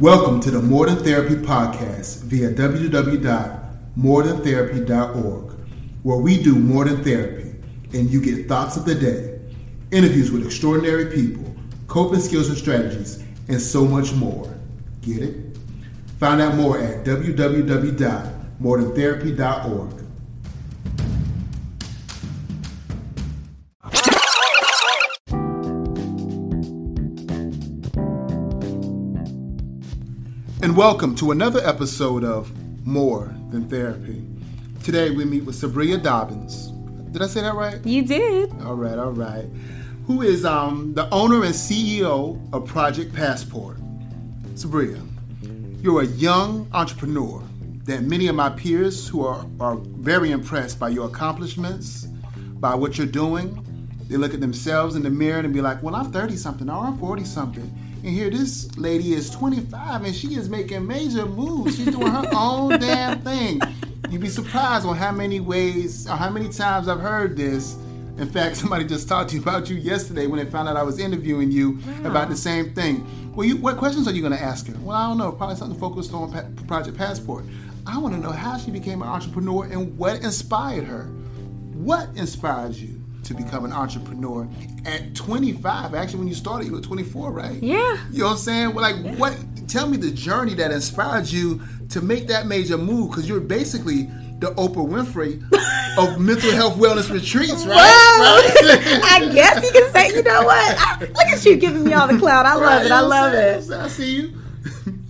Welcome to the More Than Therapy podcast via www.morethantherapy.org, where we do more than therapy and you get thoughts of the day, interviews with extraordinary people, coping skills and strategies, and so much more. Get it? Find out more at www.morethantherapy.org. And welcome to another episode of More Than Therapy. Today we meet with Sabria Dobbins. Did I say that right? You did. All right, all right. Who is um, the owner and CEO of Project Passport. Sabria, you're a young entrepreneur that many of my peers who are, are very impressed by your accomplishments, by what you're doing. They look at themselves in the mirror and be like, well, I'm 30 something or I'm 40 something. And here this lady is 25 and she is making major moves. She's doing her own damn thing. You'd be surprised on how many ways or how many times I've heard this. In fact, somebody just talked to you about you yesterday when they found out I was interviewing you Wow. about the same thing. Well, you, what questions are you going to ask her? Well, I don't know. Probably something focused on pa- Project Passport. I want to know how she became an entrepreneur and what inspired her. What inspires you to become an entrepreneur at 25? Actually, when you started, you were 24, right? Yeah. You know what I'm saying? Well, like, what? Tell me the journey that inspired you to make that major move because you're basically the Oprah Winfrey of mental health wellness retreats, right? Whoa. I guess you can say, you know what? I- look at you giving me all the clout. I love Right, it. I you know what I'm love it. I see you.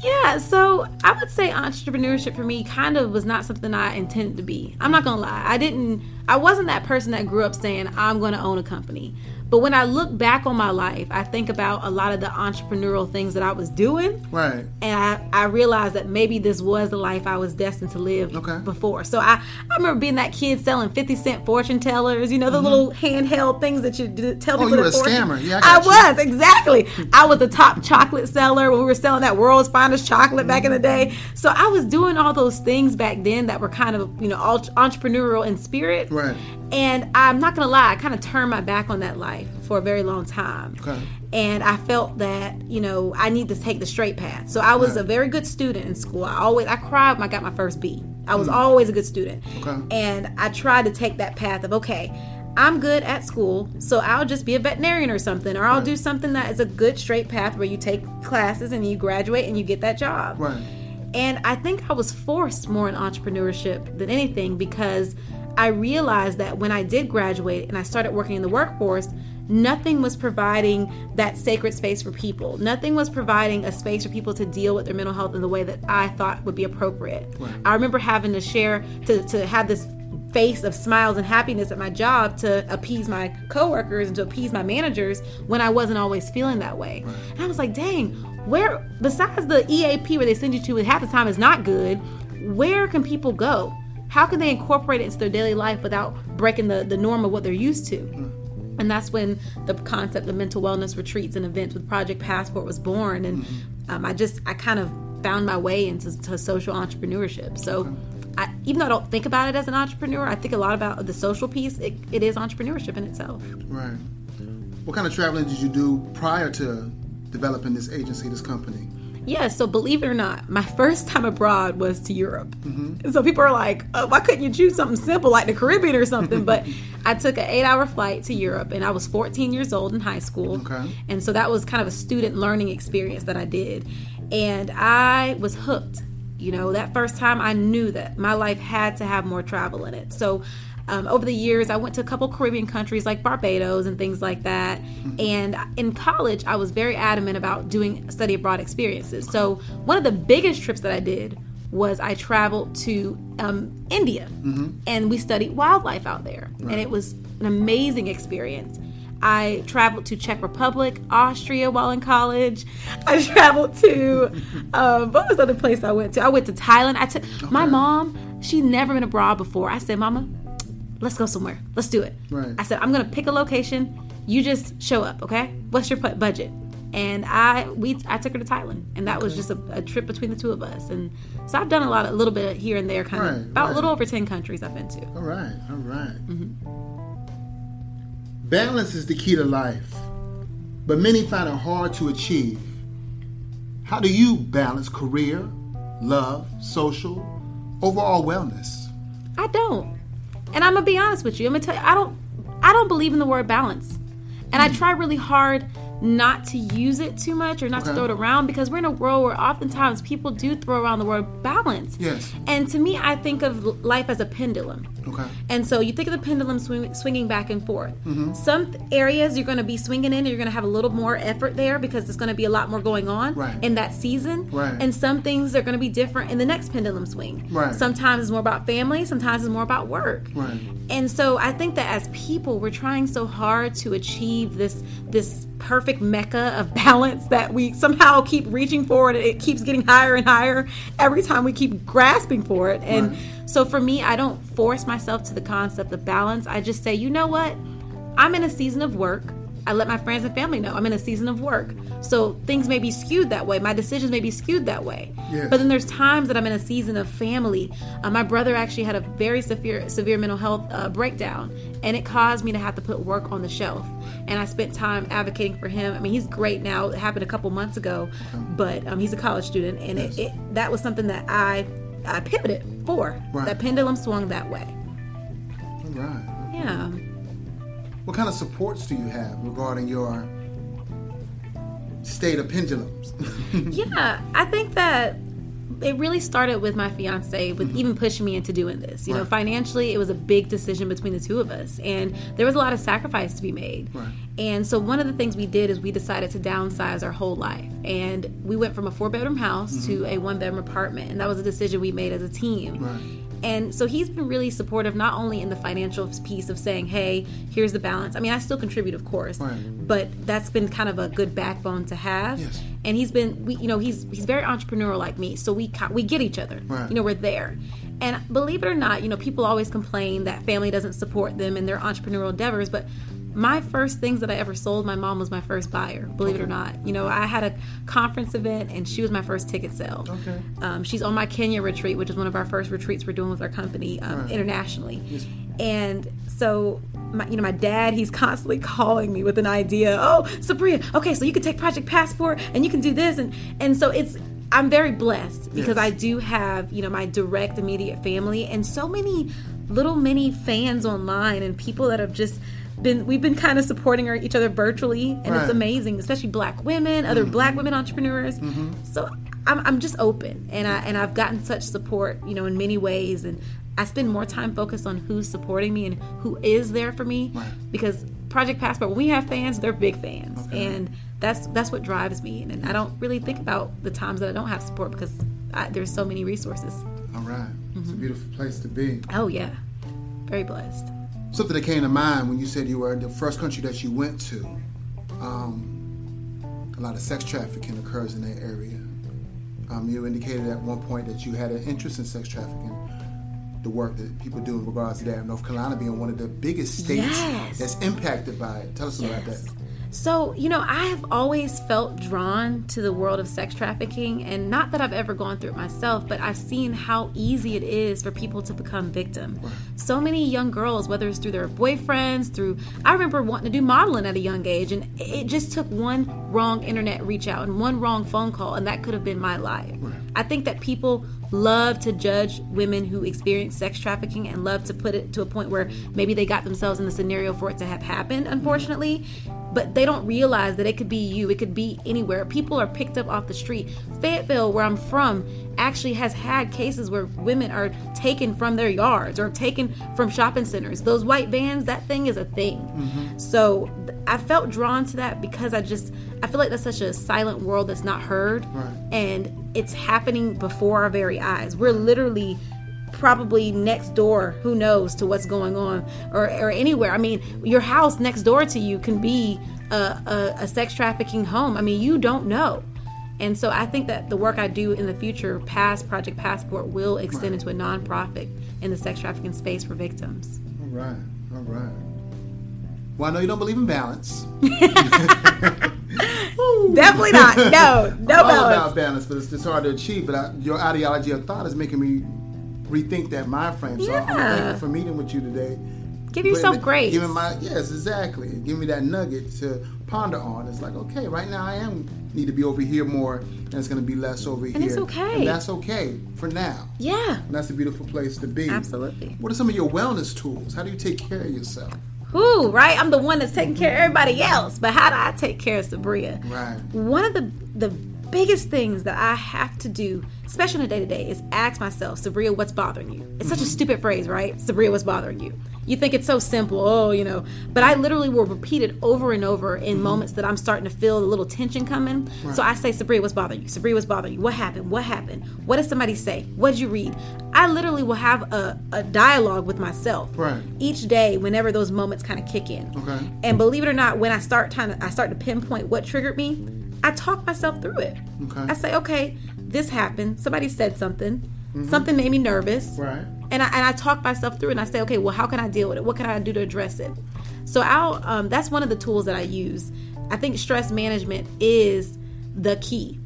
Yeah, so I would say entrepreneurship for me kind of was not something I intended to be. I'm not gonna lie. I didn't I wasn't that person that grew up saying I'm gonna own a company. But when I look back on my life, I think about a lot of the entrepreneurial things that I was doing. Right. and I, I realized that maybe this was the life I was destined to live Okay. before. So I, I remember being that kid selling 50 cent fortune tellers, you know, the little handheld things that you d- tell Mm-hmm. Oh, people you were a fortune. scammer. Yeah, I I, was, exactly. I was the top chocolate seller when we were selling that world's finest chocolate back in the day. So I was doing all those things back then that were kind of, you know, entrepreneurial in spirit. Right. And I'm not gonna lie, I kind of turned my back on that life for a very long time. Okay. And I felt that, you know, I need to take the straight path. So I was Right. a very good student in school. I always I cried when I got my first B. I was mm. always a good student. Okay. And I tried to take that path of okay, I'm good at school, so I'll just be a veterinarian or something, or I'll do something that is a good straight path where you take classes and you graduate and you get that job. Right. And I think I was forced more in entrepreneurship than anything because I realized that when I did graduate and I started working in the workforce, nothing was providing that sacred space for people. Nothing was providing a space for people to deal with their mental health in the way that I thought would be appropriate. I remember having to share, to, to have this face of smiles and happiness at my job to appease my coworkers and to appease my managers when I wasn't always feeling that way. And I was like, dang, where besides the EAP where they send you to and half the time is not good, where can people go? How can they incorporate it into their daily life without breaking the, the norm of what they're used to? And that's when the concept of mental wellness retreats and events with Project Passport was born. And um, I just, I kind of found my way into to social entrepreneurship. So I, even though I don't think about it as an entrepreneur, I think a lot about the social piece. It, it is entrepreneurship in itself. Right. What kind of traveling did you do prior to developing this agency, this company? Yeah, so believe it or not, my first time abroad was to Europe. And so people are like, oh, why couldn't you choose something simple like the Caribbean or something? but I took an eight hour flight to Europe and I was 14 years old in high school. Okay. And so that was kind of a student learning experience that I did. And I was hooked. You know, that first time I knew that my life had to have more travel in it. So um, over the years, I went to a couple Caribbean countries like Barbados and things like that. And in college, I was very adamant about doing study abroad experiences. So one of the biggest trips that I did was I traveled to um, India and we studied wildlife out there. And it was an amazing experience. I traveled to Czech Republic, Austria while in college. I traveled to um, what was the other place I went to? I went to Thailand. I took my mom. She'd never been abroad before. I said, "Mama, let's go somewhere. Let's do it." Right. I said, "I'm gonna pick a location. You just show up, okay? What's your budget?" And I we I took her to Thailand, and that was just a, a trip between the two of us. And so I've done a lot, a little bit here and there, kind Right, of about right. a little over ten countries I've been to. All right, all right. Mm-hmm. Balance is the key to life, but many find it hard to achieve. How do you balance career, love, social, overall wellness? I don't. And I'm gonna be honest with you. I'm gonna tell you, I don't I don't believe in the word balance. And I mm. try really hard not to use it too much or not to throw it around because we're in a world where oftentimes people do throw around the word balance. Yes. And to me, I think of life as a pendulum. Okay. And so you think of the pendulum swing, swinging back and forth. Mm-hmm. Some areas you're going to be swinging in, and you're going to have a little more effort there because there's going to be a lot more going on Right. in that season. Right. And some things are going to be different in the next pendulum swing. Right. Sometimes it's more about family, sometimes it's more about work. Right. And so I think that as people, we're trying so hard to achieve this this perfect mecca of balance that we somehow keep reaching for and it keeps getting higher and higher every time we keep grasping for it. And Right. so for me, I don't force myself to the concept of balance. I just say, you know what? I'm in a season of work. I let my friends and family know I'm in a season of work. So things may be skewed that way. My decisions may be skewed that way. Yes. But then there's times that I'm in a season of family. Uh, my brother actually had a very severe severe mental health uh, breakdown, and it caused me to have to put work on the shelf. And I spent time advocating for him. I mean, he's great now. It happened a couple months ago, but um, he's a college student, and Yes. it, it that was something that I I pivoted for. Right. That pendulum swung that way. All right. Yeah. What kind of supports do you have regarding your state of pendulums? yeah, I think that it really started with my fiance with mm-hmm. even pushing me into doing this. You know, financially, it was a big decision between the two of us, and there was a lot of sacrifice to be made. Right. And so, one of the things we did is we decided to downsize our whole life, and we went from a four bedroom house mm-hmm. to a one bedroom apartment, and that was a decision we made as a team. Right. And so he's been really supportive, not only in the financial piece of saying, "Hey, here's the balance." I mean, I still contribute, of course, Right. but that's been kind of a good backbone to have Yes. and he's been we you know he's he's very entrepreneurial like me so we we get each other Right. you know we're there and believe it or not you know people always complain that family doesn't support them in their entrepreneurial endeavors but my first things that I ever sold, my mom was my first buyer. Believe it or not, you know, I had a conference event and she was my first ticket sale. Okay. Um, she's on my Kenya retreat, which is one of our first retreats we're doing with our company um, Right. internationally. Yes. And so, my, you know, my dad, he's constantly calling me with an idea. Oh, Sabria, okay, so you can take Project Passport and you can do this, and and so it's. I'm very blessed because Yes. I do have, you know, my direct immediate family and so many little mini fans online and people that have just been we've been kind of supporting our, each other virtually and Right. it's amazing, especially black women, other black women entrepreneurs. So I'm, I'm just open and I and I've gotten such support, you know, in many ways and I spend more time focused on who's supporting me and who is there for me Right. because Project Passport, when we have fans, they're big fans, Okay. and that's that's what drives me. And, and I don't really think about the times that I don't have support because I, there's so many resources. All right. It's Mm-hmm. a beautiful place to be. Oh yeah, very blessed. Something that came to mind when you said you were the first country that you went to. Um, a lot of sex trafficking occurs in that area. Um, you indicated at one point that you had an interest in sex trafficking. The work that people do in regards to that, North Carolina being one of the biggest states Yes. that's impacted by it. Tell us about that. So, you know, I have always felt drawn to the world of sex trafficking, and not that I've ever gone through it myself, but I've seen how easy it is for people to become victim. So many young girls, whether it's through their boyfriends, through I remember wanting to do modeling at a young age, and it just took one wrong internet reach out and one wrong phone call, and that could have been my life. I think that people love to judge women who experience sex trafficking and love to put it to a point where maybe they got themselves in the scenario for it to have happened, mm-hmm. unfortunately. But they don't realize that it could be you, it could be anywhere. People are picked up off the street. Fayetteville, where I'm from, actually has had cases where women are taken from their yards or taken from shopping centers. Those white vans, that thing is a thing. Mm-hmm. So I felt drawn to that because I just I feel like that's such a silent world that's not heard Right. and it's happening before our very eyes. We're literally probably next door, who knows, to what's going on or, or anywhere. I mean, your house next door to you can be a, a, a sex trafficking home. I mean, you don't know. And so I think that the work I do in the future, past Project Passport, will extend into a nonprofit in the sex trafficking space for victims. All right. All right. Well, I know you don't believe in balance. Definitely not. No, no all balance. about balance, but it's just hard to achieve. But I, your ideology of thought is making me rethink that mind frame. So I'm thankful for meeting with you today. Give yourself grace. Giving my yes, exactly. Give me that nugget to ponder on. It's like okay, right now I am need to be over here more, and it's going to be less over here. And it's okay. And that's okay for now. Yeah. And that's a beautiful place to be. Absolutely. What are some of your wellness tools? How do you take care of yourself? Who, right? I'm the one that's taking care of everybody else. But how do I take care of Sabria? Right. One of the the biggest things that I have to do, especially in a day to day, is ask myself, Sabria, what's bothering you? It's such a mm-hmm. stupid phrase, right? Sabria, what's bothering you? You think it's so simple, oh, you know. But I literally will repeat it over and over in mm-hmm. moments that I'm starting to feel a little tension coming. So I say, Sabria, what's bothering you? Sabria, what's bothering you? What happened? What happened? What did somebody say? What did you read? I literally will have a, a dialogue with myself Right. each day whenever those moments kind of kick in. Okay. And believe it or not, when I start trying to I start to pinpoint what triggered me, I talk myself through it. Okay. I say, okay, this happened. Somebody said something. Something made me nervous. Mm-hmm. Right. And I, and I talk myself through and I say, okay, well, how can I deal with it? What can I do to address it? So I'll, um, that's one of the tools that I use. I think stress management is the key.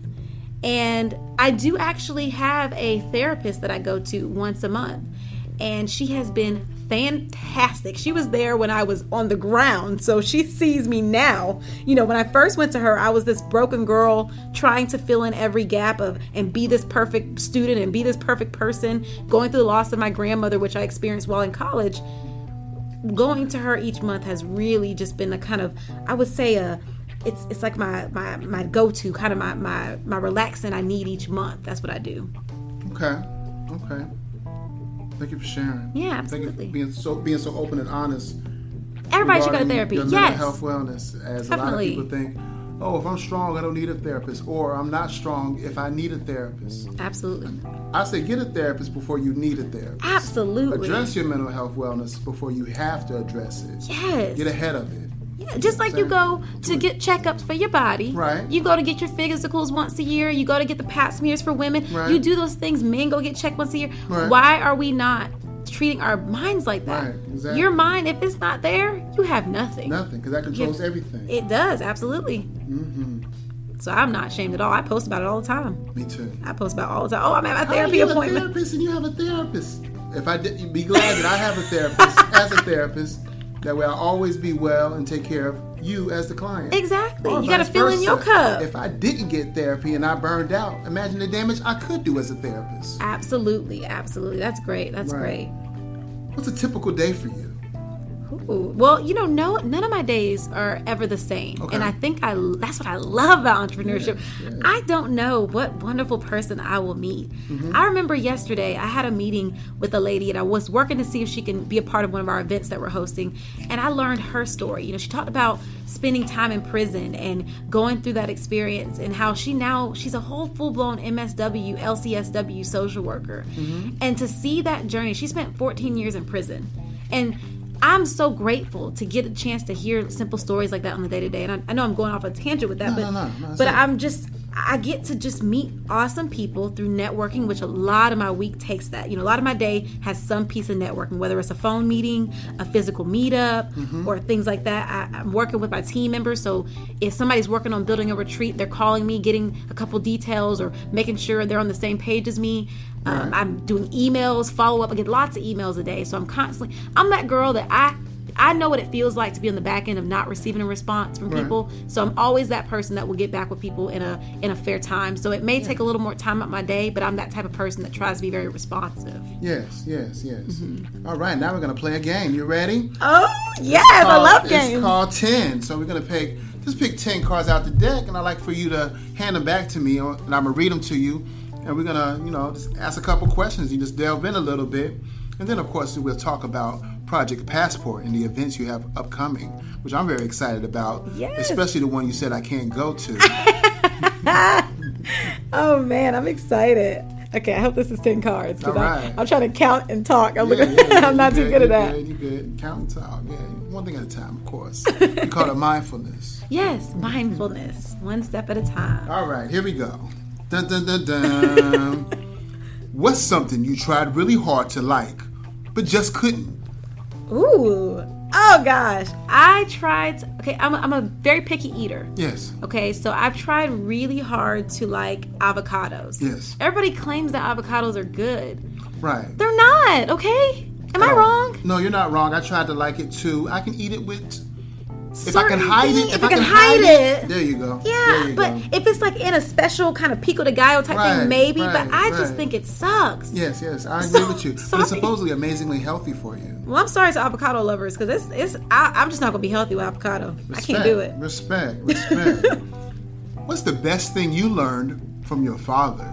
And I do actually have a therapist that I go to once a month. And she has been fantastic. She was there when I was on the ground. So she sees me now. You know, when I first went to her, I was this broken girl trying to fill in every gap of and be this perfect student and be this perfect person, going through the loss of my grandmother, which I experienced while in college going to her each month has really just been a kind of I would say a it's it's like my my my go to kind of my my my relaxing I need each month. That's what I do. Okay. Okay. Thank you for sharing. Yeah, Thank you absolutely. for being so being so open and honest. Everybody should go to therapy. Your mental Yes. health wellness, as a lot of people think. Oh, if I'm strong, I don't need a therapist, or I'm not strong if I need a therapist. Absolutely. I say get a therapist before you need a therapist. Absolutely. Address your mental health wellness before you have to address it. Yes. Get ahead of it. Yeah, just like you go to get checkups for your body. Right. You go to get your physicals once a year. You go to get the pap smears for women. Right. You do those things. Men go get checked once a year. Right. Why are we not treating our minds like that? Right, exactly. Your mind, if it's not there, you have nothing. Nothing, because that controls Yeah. everything. It does, absolutely. hmm So I'm not ashamed at all. I post about it all the time. Me too. I post about it all the time. Oh, I'm at my therapy you have appointment. A therapist and you have a therapist. If I did, you'd be glad that I have a therapist as a therapist. That way, I'll always be well and take care of you as the client. Exactly. Or You got to fill in your cup. If I didn't get therapy and I burned out, imagine the damage I could do as a therapist. absolutely, absolutely. That's great. That's Right. great. What's a typical day for you? Ooh. Well, you know, no, none of my days are ever the same, Okay. and I think I that's what I love about entrepreneurship. Yeah, yeah. I don't know what wonderful person I will meet. Mm-hmm. I remember yesterday I had a meeting with a lady, and I was working to see if she can be a part of one of our events that we're hosting, and I learned her story. You know, she talked about spending time in prison and going through that experience, and how she now she's a whole full blown MSW, LCSW social worker, Mm-hmm. and to see that journey, she spent 14 years in prison, and I'm so grateful to get a chance to hear simple stories like that on the day to day. And I, I know I'm going off a tangent with that, No, but no, no, but. I'm just I get to just meet awesome people through networking, which a lot of my week takes that. You know, a lot of my day has some piece of networking, whether it's a phone meeting, a physical meetup, Mm-hmm. or things like that. I, I'm working with my team members, so if somebody's working on building a retreat, they're calling me, getting a couple details, or making sure they're on the same page as me. Um, I'm doing emails, follow up. I get lots of emails a day, so I'm constantly. I'm that girl that I. I know what it feels like to be on the back end of not receiving a response from Right. people. So I'm always that person that will get back with people in a in a fair time. So it may take a little more time out my day, but I'm that type of person that tries to be very responsive. Yes, yes, yes. Mm-hmm. All right, now we're gonna play a game. You ready? Oh yes, I called- love It's games. called 10. So we're going to pick, just pick 10 cards out the deck, and I'd like for you to hand them back to me, and I'm to read them to you. And we're going to, you know, just ask a couple questions. You just delve in a little bit. And then, of course, we'll talk about Project Passport and the events you have upcoming, which I'm very excited about, Yes. especially the one you said I can't go to. oh man, I'm excited. Okay, I hope this is ten cards All right. I'm, trying to count and talk. I'm, Yeah, looking, yeah, yeah, I'm not too good at that. Good, you good. Count and talk. Yeah, one thing at a time, of course. we call it mindfulness. Yes, mindfulness, one step at a time. All right, here we go. Dun, dun, dun, dun. What's something you tried really hard to like, but just couldn't? Ooh, oh gosh, I tried. Okay, I'm a, I'm a very picky eater. Yes. Okay, so I've tried really hard to like avocados. Yes. Everybody claims that avocados are good. Right. They're not, okay? Am I Oh, wrong? No, you're not wrong. I tried to like it too. I can eat it with. If I can hide things- it, if I can hide it. there you go. Yeah, you but go. if it's like in a special kind of pico de gallo type Right, thing, maybe. right, but I just think it sucks. Yes, yes, I agree So- with you. But it's supposedly amazingly healthy for you. Well, I'm sorry to avocado lovers because it's it's I, I'm just not gonna be healthy with avocado. I can't do it. Respect, respect. What's the best thing you learned from your father?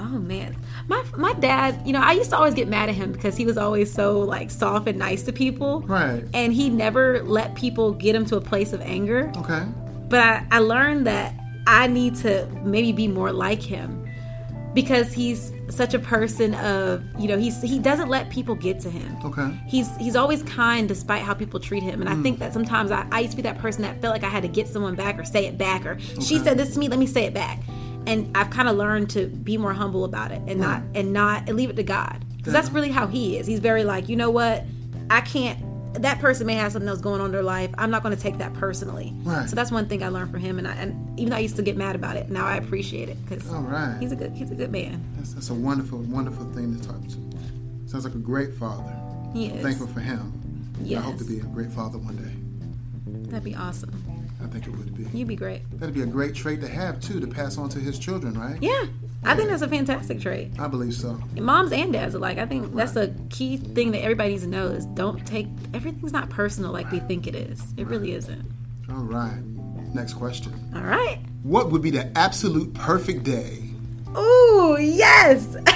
Oh man. My, my dad, you know, I used to always get mad at him because he was always so like soft and nice to people. Right. And he never let people get him to a place of anger. Okay. But I, I learned that I need to maybe be more like him because he's such a person of, you know, he's he doesn't let people get to him. Okay. He's he's always kind despite how people treat him. And I hmm. think that sometimes I, I used to be that person that felt like I had to get someone back or say it back or she said this to me, let me say it back. And I've kind of learned to be more humble about it and not and not and leave it to God. Because that's really how he is. He's very like, you know what? I can't that person may have something else going on in their life. I'm not going to take that personally. Right. So that's one thing I learned from him, and, I, and even though I used to get mad about it, now I appreciate it because right. he's a good he's a good man. That's, that's a wonderful, wonderful thing to talk to. Sounds like a great father. He is. Thankful for him. Yes. I hope to be a great father one day. That'd be awesome. I think it would be. You'd be great. That'd be a great trait to have too, to pass on to his children, right? Yeah, I think that's a fantastic trait. I believe so. Moms and dads alike. I think that's a key thing that everybody needs to know is don't take everything's not personal like we think it is. It really isn't. All right. Next question. All right. What would be the absolute perfect day? Ooh, yes.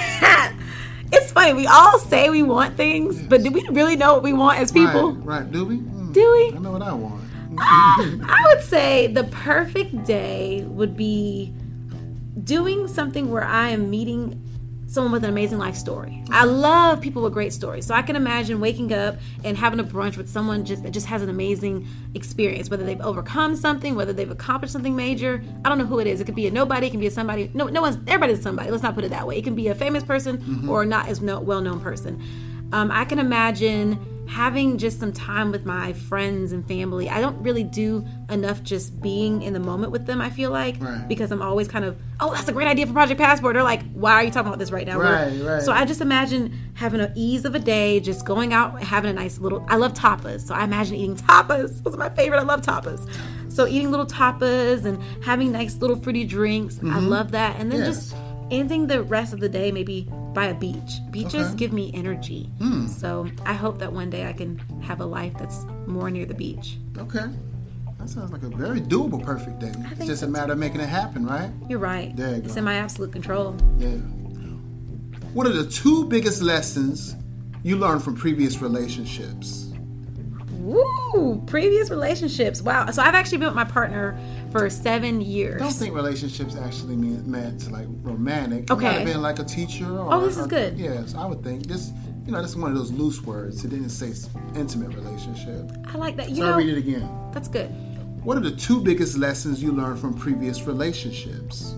it's funny. We all say we want things, but do we really know what we want as people? Right, right. Do we? Hmm. Do we? I know what I want. I would say the perfect day would be doing something where I am meeting someone with an amazing life story. I love people with great stories. So I can imagine waking up and having a brunch with someone just that just has an amazing experience, whether they've overcome something, whether they've accomplished something major. I don't know who it is. It could be a nobody, it can be a somebody. No, no one's everybody's somebody. Let's not put it that way. It can be a famous person or not as no, well-known person. Um, I can imagine having just some time with my friends and family. I don't really do enough just being in the moment with them, I feel like, Right. because I'm always kind of, oh, that's a great idea for Project Passport. They're like, why are you talking about this right now? We're- Right, right. So I just imagine having an ease of a day, just going out, having a nice little, I love tapas. So I imagine eating tapas. Those are my favorite. I love tapas. So eating little tapas and having nice little fruity drinks. I love that. And then Mm-hmm. Yes. just ending the rest of the day maybe by a beach. Beaches Okay. Hmm. give me energy. So I hope that one day I can have a life that's more near the beach. Okay. That sounds like a very doable perfect day. It's just so, a matter of making it happen, right? You're right. There you it's go. in my absolute control. Yeah. What are the two biggest lessons you learned from previous relationships? Woo! Previous relationships. Wow. So I've actually been with my partner for seven years. I don't think relationships actually mean meant like romantic. It Okay. might have been like a teacher or Oh, this is or- good. Yes, I would think. This you know, this is one of those loose words. It didn't say intimate relationship. I like that. You So know, I'll read it again. that's good. What are the two biggest lessons you learned from previous relationships?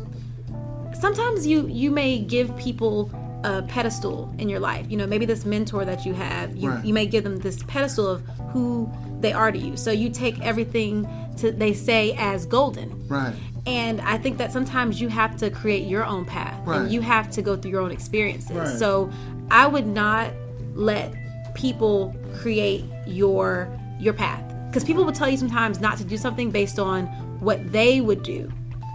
sometimes you you may give people a pedestal in your life you know maybe this mentor that you have you, Right. you may give them this pedestal of who they are to you so you take everything to they say as golden Right. and i think that sometimes you have to create your own path Right. and you have to go through your own experiences Right. so i would not let people create your your path because people will tell you sometimes not to do something based on what they would do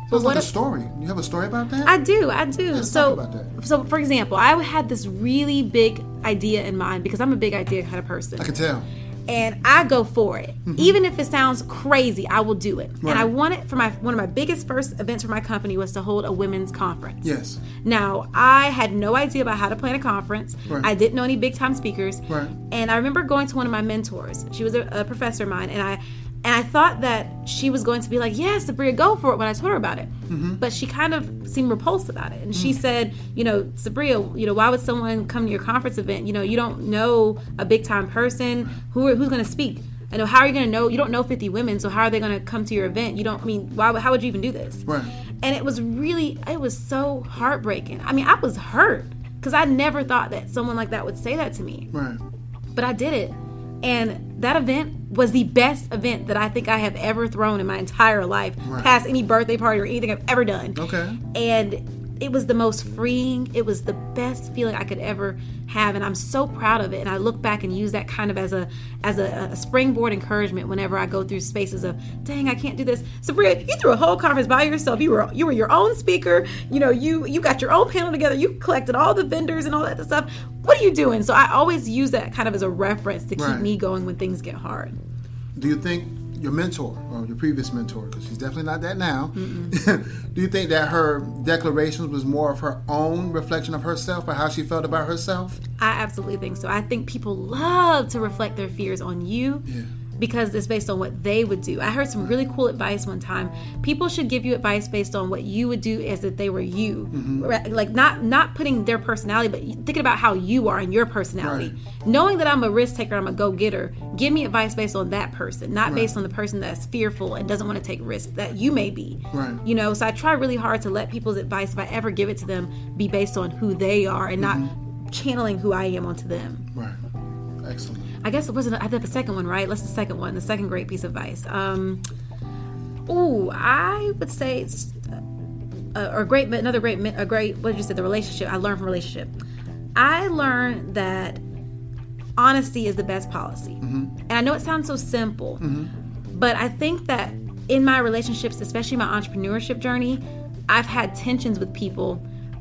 So it's what like a story. You have a story about that? I do, I do. Let's so, talk about that. so for example, I had this really big idea in mind because I'm a big idea kind of person, I can tell. And I go for it, even if it sounds crazy. I will do it. And Mm-hmm. Right. I wanted for my one of my biggest first events for my company was to hold a women's conference. Yes. Now, I had no idea about how to plan a conference. Right. I didn't know any big time speakers. Right. And I remember going to one of my mentors. She was a, a professor of mine, and I and I thought that she was going to be like, "Yes, Sabria, go for it." When I told her about it, Mm-hmm. but she kind of seemed repulsed about it, and she Mm. said, "You know, Sabria, you know, why would someone come to your conference event? You know, you don't know a big time person who are, who's going to speak." I know how are you going to know? You don't know 50 women, so how are they going to come to your event? You don't I mean why? would- How would you even do this? Right. and it was really it was so heartbreaking i mean i was hurt because i never thought that someone like that would say that to me Right. but i did it and that event was the best event that i think i have ever thrown in my entire life Right. past any birthday party or anything i've ever done Okay. and it was the most freeing. It was the best feeling I could ever have, and I'm so proud of it. And I look back and use that kind of as a as a, a springboard encouragement whenever I go through spaces of, dang, I can't do this. Sabria, you threw a whole conference by yourself. You were you were your own speaker. You know, you you got your own panel together. You collected all the vendors and all that stuff. What are you doing? So I always use that kind of as a reference to keep Right. me going when things get hard. Do you think your mentor or your previous mentor, because she's definitely not that now, do you think that her declarations was more of her own reflection of herself or how she felt about herself? I absolutely think so. I think people love to reflect their fears on you Yeah. Because it's based on what they would do. I heard some really cool advice one time. People should give you advice based on what you would do as if they were you. Mm-hmm. Right? Like not not putting their personality, but thinking about how you are and your personality. Knowing that I'm a risk taker, I'm a go-getter, give me advice based on that person, not based on the person that's fearful and doesn't want to take risks that you may be. Right. You know, so I try really hard to let people's advice, if I ever give it to them, be based on who they are and not mm-hmm. channeling who I am onto them. Right. Excellent. I guess it wasn't. I did the second one, right? That's the second one. The second great piece of advice. Um, ooh, I would say it's uh, or great, but another great, a great. What did you say? The relationship. I learned from relationship. I learned that honesty is the best policy, and I know it sounds so simple, but I think that in my relationships, especially my entrepreneurship journey, I've had tensions with people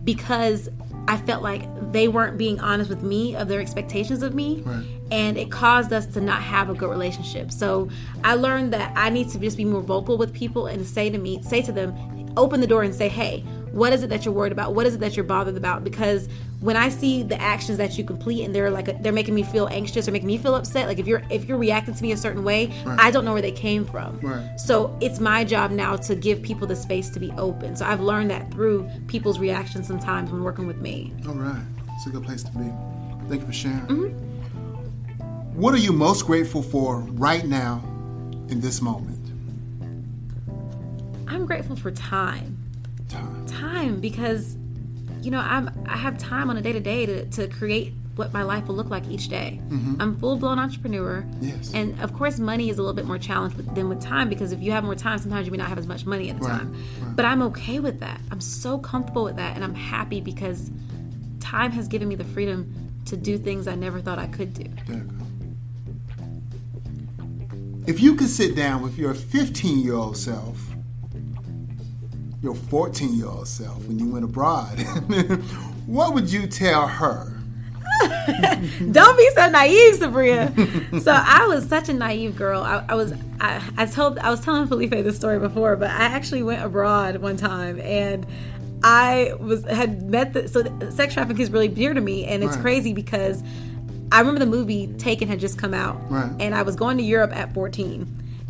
because I felt like they weren't being honest with me of their expectations of me. Right. And it caused us to not have a good relationship. So I learned that I need to just be more vocal with people and say to me, say to them, open the door and say, hey, what is it that you're worried about? What is it that you're bothered about? Because when I see the actions that you complete and they're like they're making me feel anxious or making me feel upset, like if you're if you're reacting to me a certain way, I don't know where they came from. Right. So it's my job now to give people the space to be open. So I've learned that through people's reactions sometimes when working with me. All right. It's a good place to be. Thank you for sharing. Mm-hmm. What are you most grateful for right now in this moment? I'm grateful for time. Time. Time because you know, I'm I have time on a day to day to create what my life will look like each day. Mm-hmm. I'm full blown entrepreneur. Yes. And of course, money is a little bit more challenged than with time because if you have more time, sometimes you may not have as much money at the Right, time. right. But I'm okay with that. I'm so comfortable with that, and I'm happy because time has given me the freedom to do things I never thought I could do. There you go. If you could sit down with your 15 year old self, your 14 year old self when you went abroad, what would you tell her? Don't be so naive, Sabria. so I was such a naive girl. I, I was I, I told I was telling Felipe this story before, but I actually went abroad one time and I was had met the so the, sex trafficking is really dear to me and it's Right. crazy because I remember the movie Taken had just come out Right. and I was going to Europe at 14.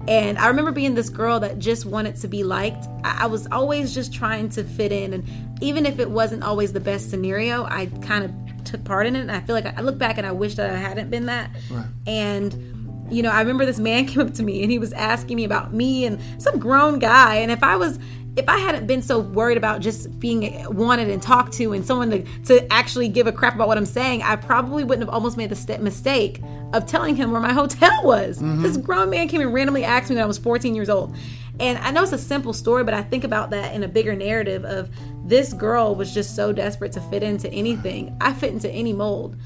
And I remember being this girl that just wanted to be liked. I, was always just trying to fit in. And even if it wasn't always the best scenario, I kind of took part in it. And I feel like I, I look back and I wish that I hadn't been that. Right. And, you know, I remember this man came up to me and he was asking me about me and some grown guy. And if I was, if I hadn't been so worried about just being wanted and talked to and someone to, to actually give a crap about what I'm saying, I probably wouldn't have almost made the st- mistake of telling him where my hotel was. This grown man came and randomly asked me when I was 14 years old. And I know it's a simple story, but I think about that in a bigger narrative of this girl was just so desperate to fit into anything. I fit into any mold.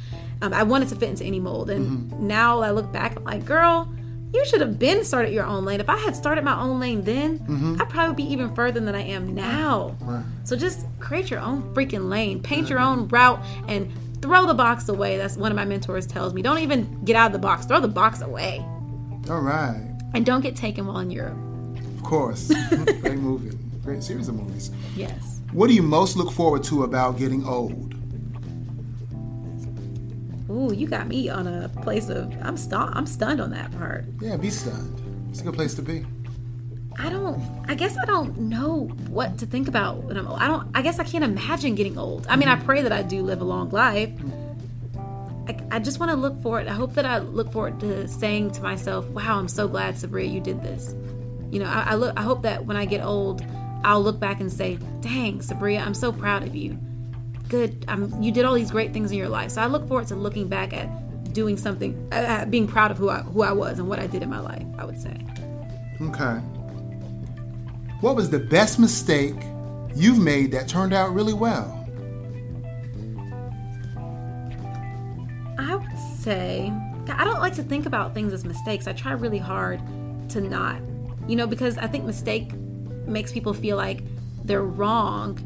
Um, I wanted to fit into any mold. And now I look back, I'm like, girl, you should have been started your own lane. If I had started my own lane then, mm-hmm. I'd probably be even further than I am now. Right. So just create your own freaking lane, paint your mm-hmm. own route, and throw the box away. That's one of my mentors tells me. Don't even get out of the box. Throw the box away, All right. and don't get taken while in Europe. Of course. Great movie. Great series of movies. Yes. What do you most look forward to about getting old? Ooh, you got me on a place of I'm stunned. I'm stunned on that part. Yeah, be stunned. It's a good place to be. I don't. I guess I don't know what to think about when I'm old. I don't. I guess I can't imagine getting old. I mean, I pray that I do live a long life. I, I just want to look forward. I hope that I look forward to saying to myself, "Wow, I'm so glad, Sabria, you did this." You know, I, I look. I hope that when I get old, I'll look back and say, "Dang, Sabria, I'm so proud of you. Good. Um, you did all these great things in your life." So I look forward to looking back at doing something, uh, being proud of who I who I was and what I did in my life. I would say. Okay. What was the best mistake you've made that turned out really well? I would say I don't like to think about things as mistakes. I try really hard to not, you know, because I think mistake makes people feel like they're wrong.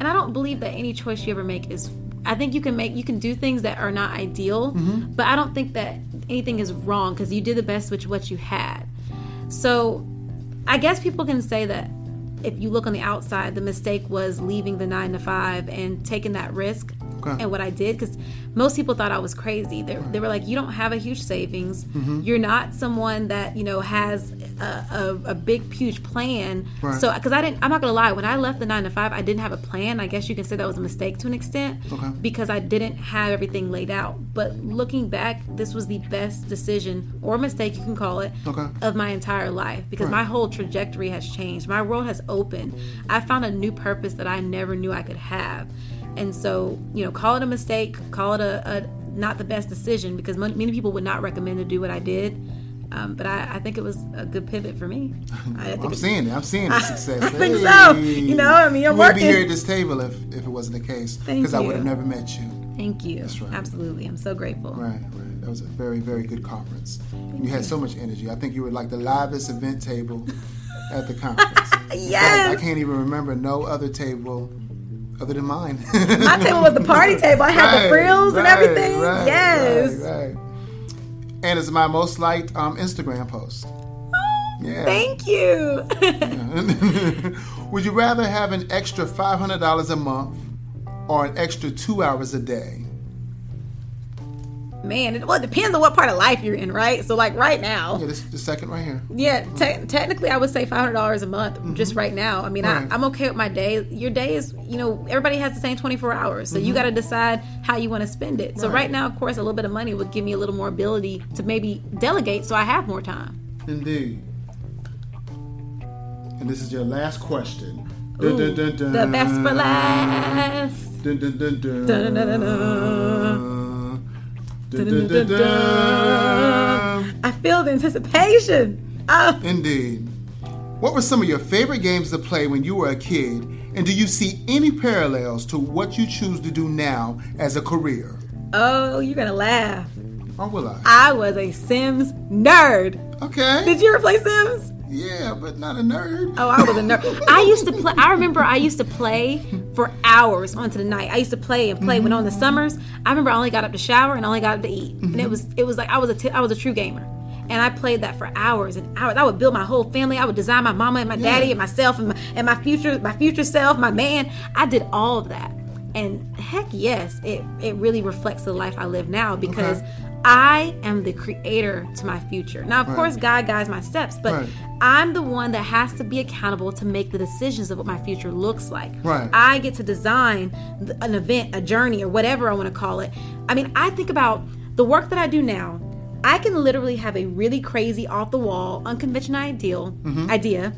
And I don't believe that any choice you ever make is I think you can make you can do things that are not ideal, mm-hmm. but I don't think that anything is wrong because you did the best with what you had. So, I guess people can say that if you look on the outside, the mistake was leaving the 9 to 5 and taking that risk okay. and what I did because most people thought I was crazy. They, they, were like, "You don't have a huge savings. Mm-hmm. You're not someone that you know has a, a, a big, huge plan." Right. So, because I didn't, I'm not gonna lie. When I left the nine to five, I didn't have a plan. I guess you can say that was a mistake to an extent okay. because I didn't have everything laid out. But looking back, this was the best decision or mistake you can call it okay. of my entire life because right. my whole trajectory has changed. My world has opened. I found a new purpose that I never knew I could have. And so, you know, call it a mistake, call it a, a not the best decision because many people would not recommend to do what I did. Um, but I, I, think it was a good pivot for me. I am seeing it. I'm seeing the success. I, I think so. You know, I mean, I'm you working. be here at this table if, if it wasn't the case because I would have never met you. Thank you. That's right. Absolutely. I'm so grateful. Right, right. That was a very, very good conference. You, you had so much energy. I think you were like the livest event table at the conference. yes. I can't even remember no other table other than mine. My table was the party table. I had right, the frills right, and everything. Right, yes. And it's my most liked um, Instagram post. Oh, yeah. Thank you. Would you rather have an extra $500 a month or an extra two hours a day? Man, it, well, it depends on what part of life you're in, right? So, like right now, yeah, this the second right here. Yeah, te- technically, I would say five hundred dollars a month mm-hmm. just right now. I mean, right. I, am okay with my day. Your day is, you know, everybody has the same 24 hours, so mm-hmm. you got to decide how you want to spend it. So, right. right now, of course, a little bit of money would give me a little more ability to maybe delegate, so I have more time. Indeed. And this is your last question. Ooh, dun, dun, dun, the best for last. I feel the anticipation. Oh. Indeed. What were some of your favorite games to play when you were a kid, and do you see any parallels to what you choose to do now as a career? Oh, you're gonna laugh. Or will I? I was a Sims nerd. Okay. Did you ever play Sims? Yeah, but not a nerd. Oh, I was a nerd. I used to play. I remember I used to play for hours onto the night. I used to play and play mm-hmm. when on the summers. I remember I only got up to shower and I only got up to eat, mm-hmm. and it was it was like I was a t- I was a true gamer. And I played that for hours and hours. I would build my whole family. I would design my mama and my yeah. daddy and myself and my, and my future my future self, my man. I did all of that. And heck yes, it, it really reflects the life I live now because okay. I am the creator to my future. Now, of right. course, God guides my steps, but right. I'm the one that has to be accountable to make the decisions of what my future looks like. Right. I get to design an event, a journey, or whatever I want to call it. I mean, I think about the work that I do now. I can literally have a really crazy, off the wall, unconventional ideal mm-hmm. idea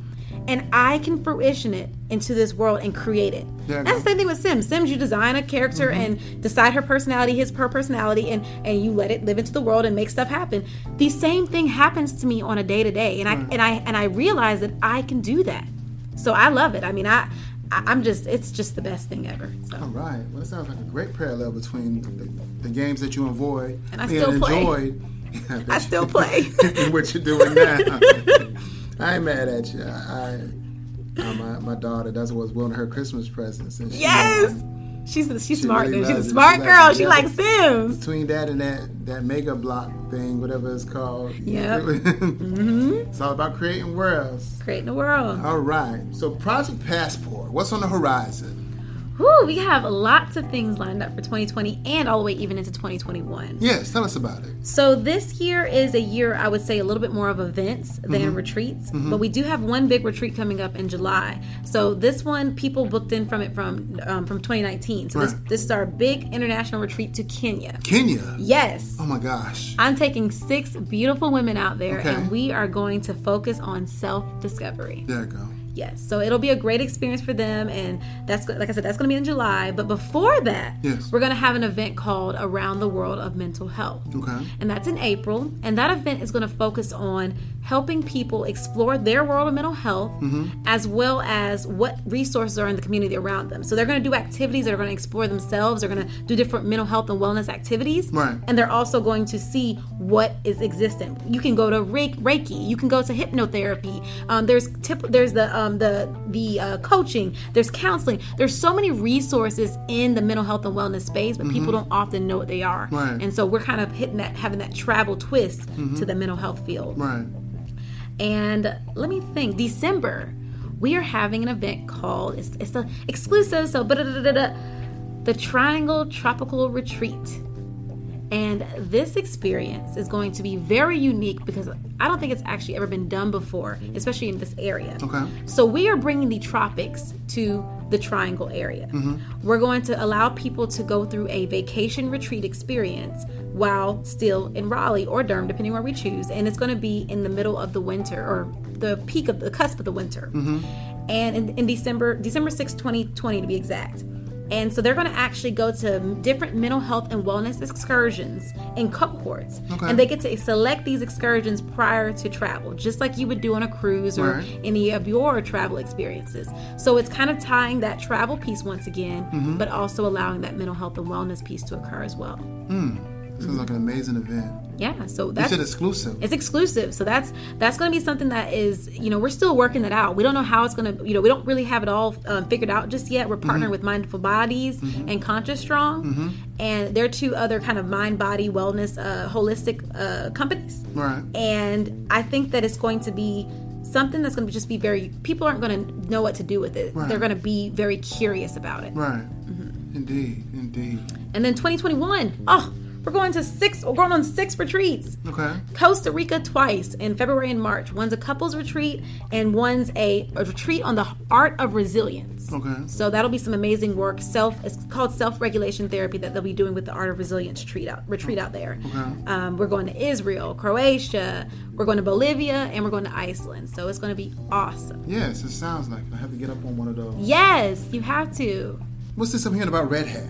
and I can fruition it into this world and create it. Yeah, That's the same thing with Sims. Sims, you design a character mm-hmm. and decide her personality, his her personality, and and you let it live into the world and make stuff happen. The same thing happens to me on a day to day, and I and I and I realize that I can do that. So I love it. I mean, I. I'm just, it's just the best thing ever. So. All right. Well, it sounds like a great parallel between the, the games that you avoid and I still play. enjoyed. I still play. and what you're doing now. I ain't mad at you. I, I my, my daughter, that's what was one of her Christmas presents. And she, yes. She's she's she smart. Really she's a smart girl. Like, she likes Sims. Between that and that that mega block thing, whatever it's called. Yeah. mm-hmm. It's all about creating worlds. Creating a world. All right. So Project Passport, what's on the horizon? Whew, we have lots of things lined up for 2020 and all the way even into 2021. Yes, tell us about it. So this year is a year I would say a little bit more of events than mm-hmm. retreats, mm-hmm. but we do have one big retreat coming up in July. So this one people booked in from it from um, from 2019. So right. this, this is our big international retreat to Kenya. Kenya. Yes. Oh my gosh. I'm taking six beautiful women out there, okay. and we are going to focus on self discovery. There you go Yes, so it'll be a great experience for them, and that's like I said, that's going to be in July. But before that, Yes. we're going to have an event called Around the World of Mental Health, Okay. and that's in April. And that event is going to focus on helping people explore their world of mental health, as well as what resources are in the community around them. So they're going to do activities that are going to explore themselves. They're going to do different mental health and wellness activities, Right. and they're also going to see what is existent. You can go to Reiki, you can go to hypnotherapy. Um, there's tip, there's the um, Um, the the uh, coaching, there's counseling. There's so many resources in the mental health and wellness space, but people mm-hmm. don't often know what they are. Right. And so we're kind of hitting that, having that travel twist to mm-hmm. the mental health field. Right. And let me think, December, we are having an event called it's it's a exclusive. So, the Triangle Tropical Retreat. And this experience is going to be very unique because I don't think it's actually ever been done before, especially in this area. Okay. So we are bringing the tropics to the Triangle area. Mm-hmm. We're going to allow people to go through a vacation retreat experience while still in Raleigh or Durham, depending where we choose. And it's going to be in the middle of the winter or the peak of the cusp of the winter. Mm-hmm. And in, in December, December 6, 2020 to be exact. And so they're going to actually go to different mental health and wellness excursions in cohorts. Okay. And they get to select these excursions prior to travel, just like you would do on a cruise or Right. any of your travel experiences. So it's kind of tying that travel piece once again, Mm-hmm. but also allowing that mental health and wellness piece to occur as well. Sounds like an amazing event. Yeah, so that's said exclusive. it's exclusive. So that's that's going to be something that is, you know, we're still working that out. We don't know how it's going to, you know, we don't really have it all um, figured out just yet. We're partnering with Mindful Bodies and Conscious Strong, and they're two other kind of mind body wellness uh, holistic uh, companies. Right. And I think that it's going to be something that's going to just be very people aren't going to know what to do with it. Right. They're going to be very curious about it. Right. Mm-hmm. Indeed. Indeed. And then 2021, oh, we're going to six. We're going on six retreats. Okay. Costa Rica twice in February and March. One's a couples retreat and one's a, a retreat on the art of resilience. Okay. So that'll be some amazing work. Self it's called self regulation therapy that they'll be doing with the art of resilience retreat out retreat out there. Um, we're going to Israel, Croatia, we're going to Bolivia, and we're going to Iceland. So it's going to be awesome. Yes, it sounds like. I have to get up on one of those. Yes, you have to. What's this I'm hearing about Red Hat?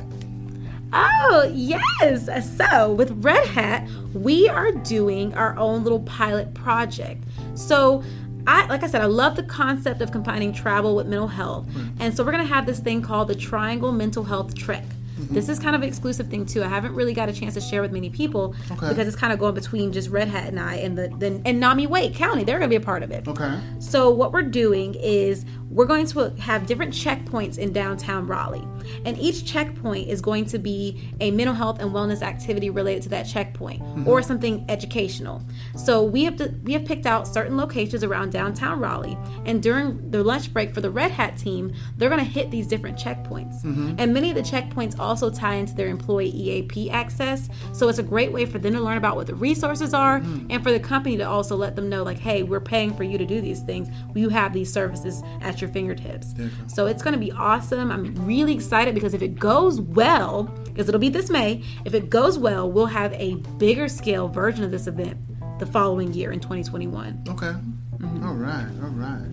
Oh, yes. So, with Red Hat, we are doing our own little pilot project. So, I like I said, I love the concept of combining travel with mental health. And so we're going to have this thing called the Triangle Mental Health Trek. This is kind of an exclusive thing too. I haven't really got a chance to share with many people Okay. because it's kind of going between just Red Hat and I and the, the and Nami Wake County. They're going to be a part of it. Okay. So what we're doing is we're going to have different checkpoints in downtown Raleigh. And each checkpoint is going to be a mental health and wellness activity related to that checkpoint mm-hmm. or something educational. So we have to, we have picked out certain locations around downtown Raleigh and during the lunch break for the Red Hat team, they're going to hit these different checkpoints. Mm-hmm. And many of the checkpoints also tie into their employee EAP access. So it's a great way for them to learn about what the resources are and for the company to also let them know like, "Hey, we're paying for you to do these things. You have these services at your fingertips." Go. So it's going to be awesome. I'm really excited because if it goes well, because it'll be this May, if it goes well, we'll have a bigger scale version of this event the following year in 2021. Okay. Mm-hmm. All right. All right.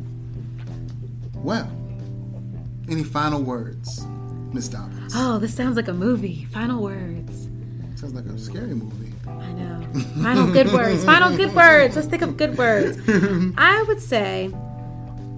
Well, any final words, Miss Dobbins? Oh, this sounds like a movie. Final words. Sounds like a scary movie. I know. Final good words. Final good words. Let's think of good words. I would say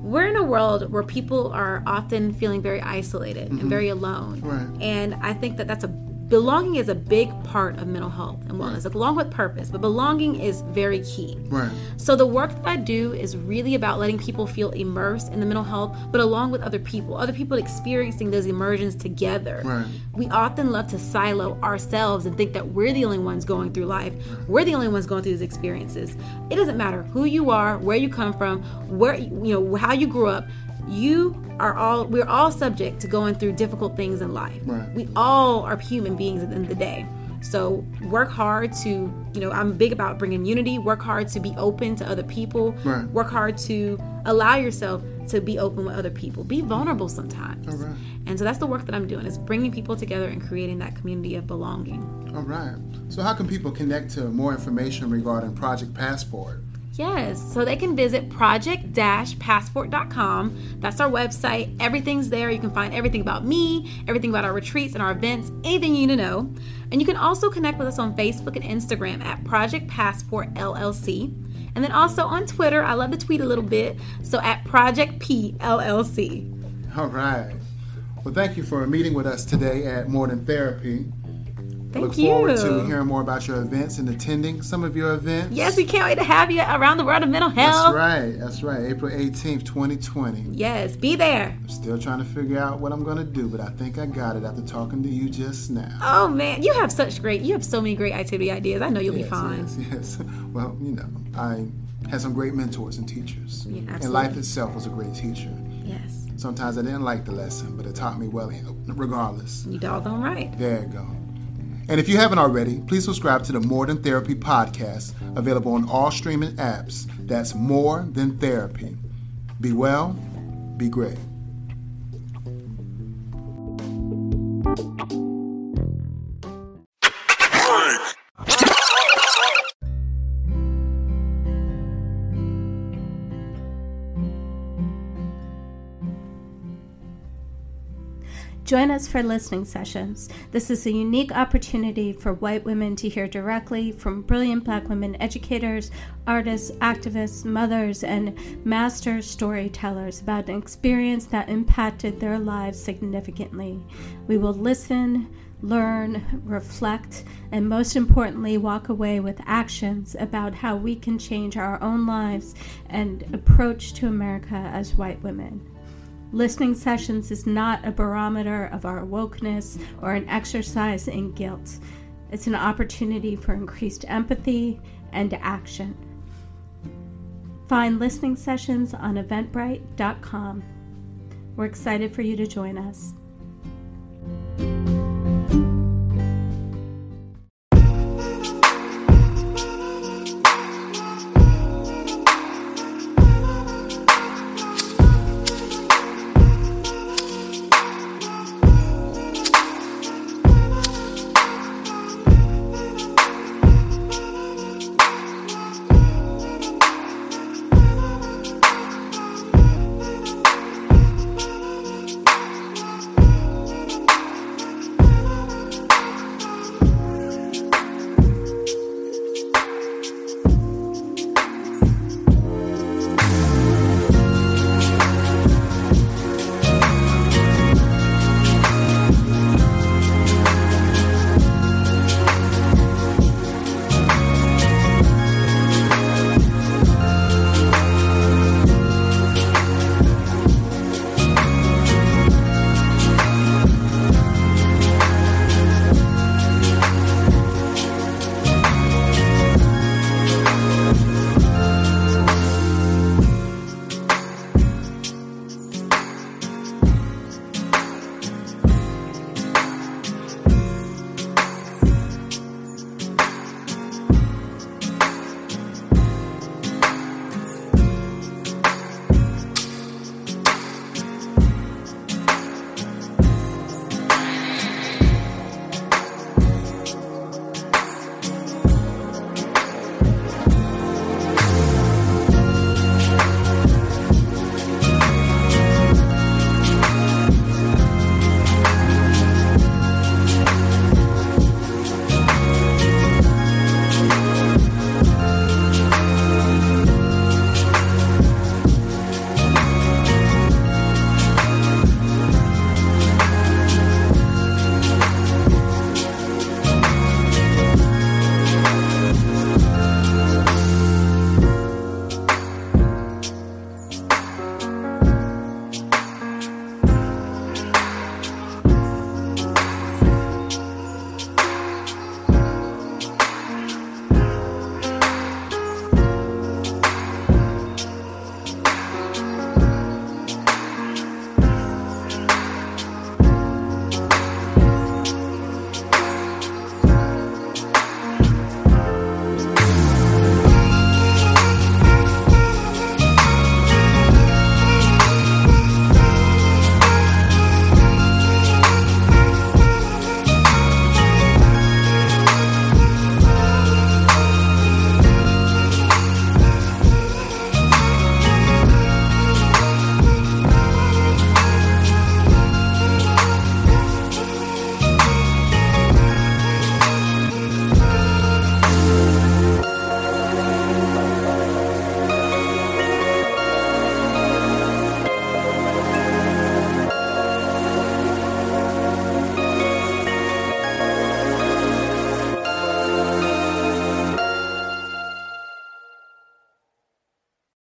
we're in a world where people are often feeling very isolated and mm-hmm. very alone. Right. And I think that that's a belonging is a big part of mental health and wellness, like along with purpose, but belonging is very key. Right. So the work that I do is really about letting people feel immersed in the mental health, but along with other people, other people experiencing those immersions together. Right. We often love to silo ourselves and think that we're the only ones going through life. We're the only ones going through these experiences. It doesn't matter who you are, where you come from, where you know how you grew up. You are all we're all subject to going through difficult things in life. Right. We all are human beings at the end of the day. So work hard to, you know, I'm big about bringing unity. Work hard to be open to other people. Right. Work hard to allow yourself to be open with other people. Be vulnerable sometimes. Right. And so that's the work that I'm doing is bringing people together and creating that community of belonging. All right. So, how can people connect to more information regarding Project Passport? Yes, so they can visit project-passport.com. That's our website. Everything's there. You can find everything about me, everything about our retreats and our events, anything you need to know. And you can also connect with us on Facebook and Instagram at Project Passport LLC. And then also on Twitter, I love to tweet a little bit, so at Project P LLC. All right. Well, thank you for meeting with us today at More Than Therapy. Thank Look you. forward to hearing more about your events and attending some of your events. Yes, we can't wait to have you around the world of mental health. That's right. That's right. April 18th, 2020. Yes, be there. I'm still trying to figure out what I'm going to do, but I think I got it after talking to you just now. Oh man, you have such great, you have so many great activity ideas. I know you'll yes, be fine. Yes, yes. Well, you know, I had some great mentors and teachers. Yeah, and life itself was a great teacher. Yes, Sometimes I didn't like the lesson, but it taught me well regardless. you doggone right. There you go. And if you haven't already, please subscribe to the More Than Therapy podcast, available on all streaming apps. That's More Than Therapy. Be well, be great. Join us for listening sessions. This is a unique opportunity for white women to hear directly from brilliant black women educators, artists, activists, mothers, and master storytellers about an experience that impacted their lives significantly. We will listen, learn, reflect, and most importantly, walk away with actions about how we can change our own lives and approach to America as white women. Listening sessions is not a barometer of our wokeness or an exercise in guilt. It's an opportunity for increased empathy and action. Find listening sessions on eventbrite.com. We're excited for you to join us.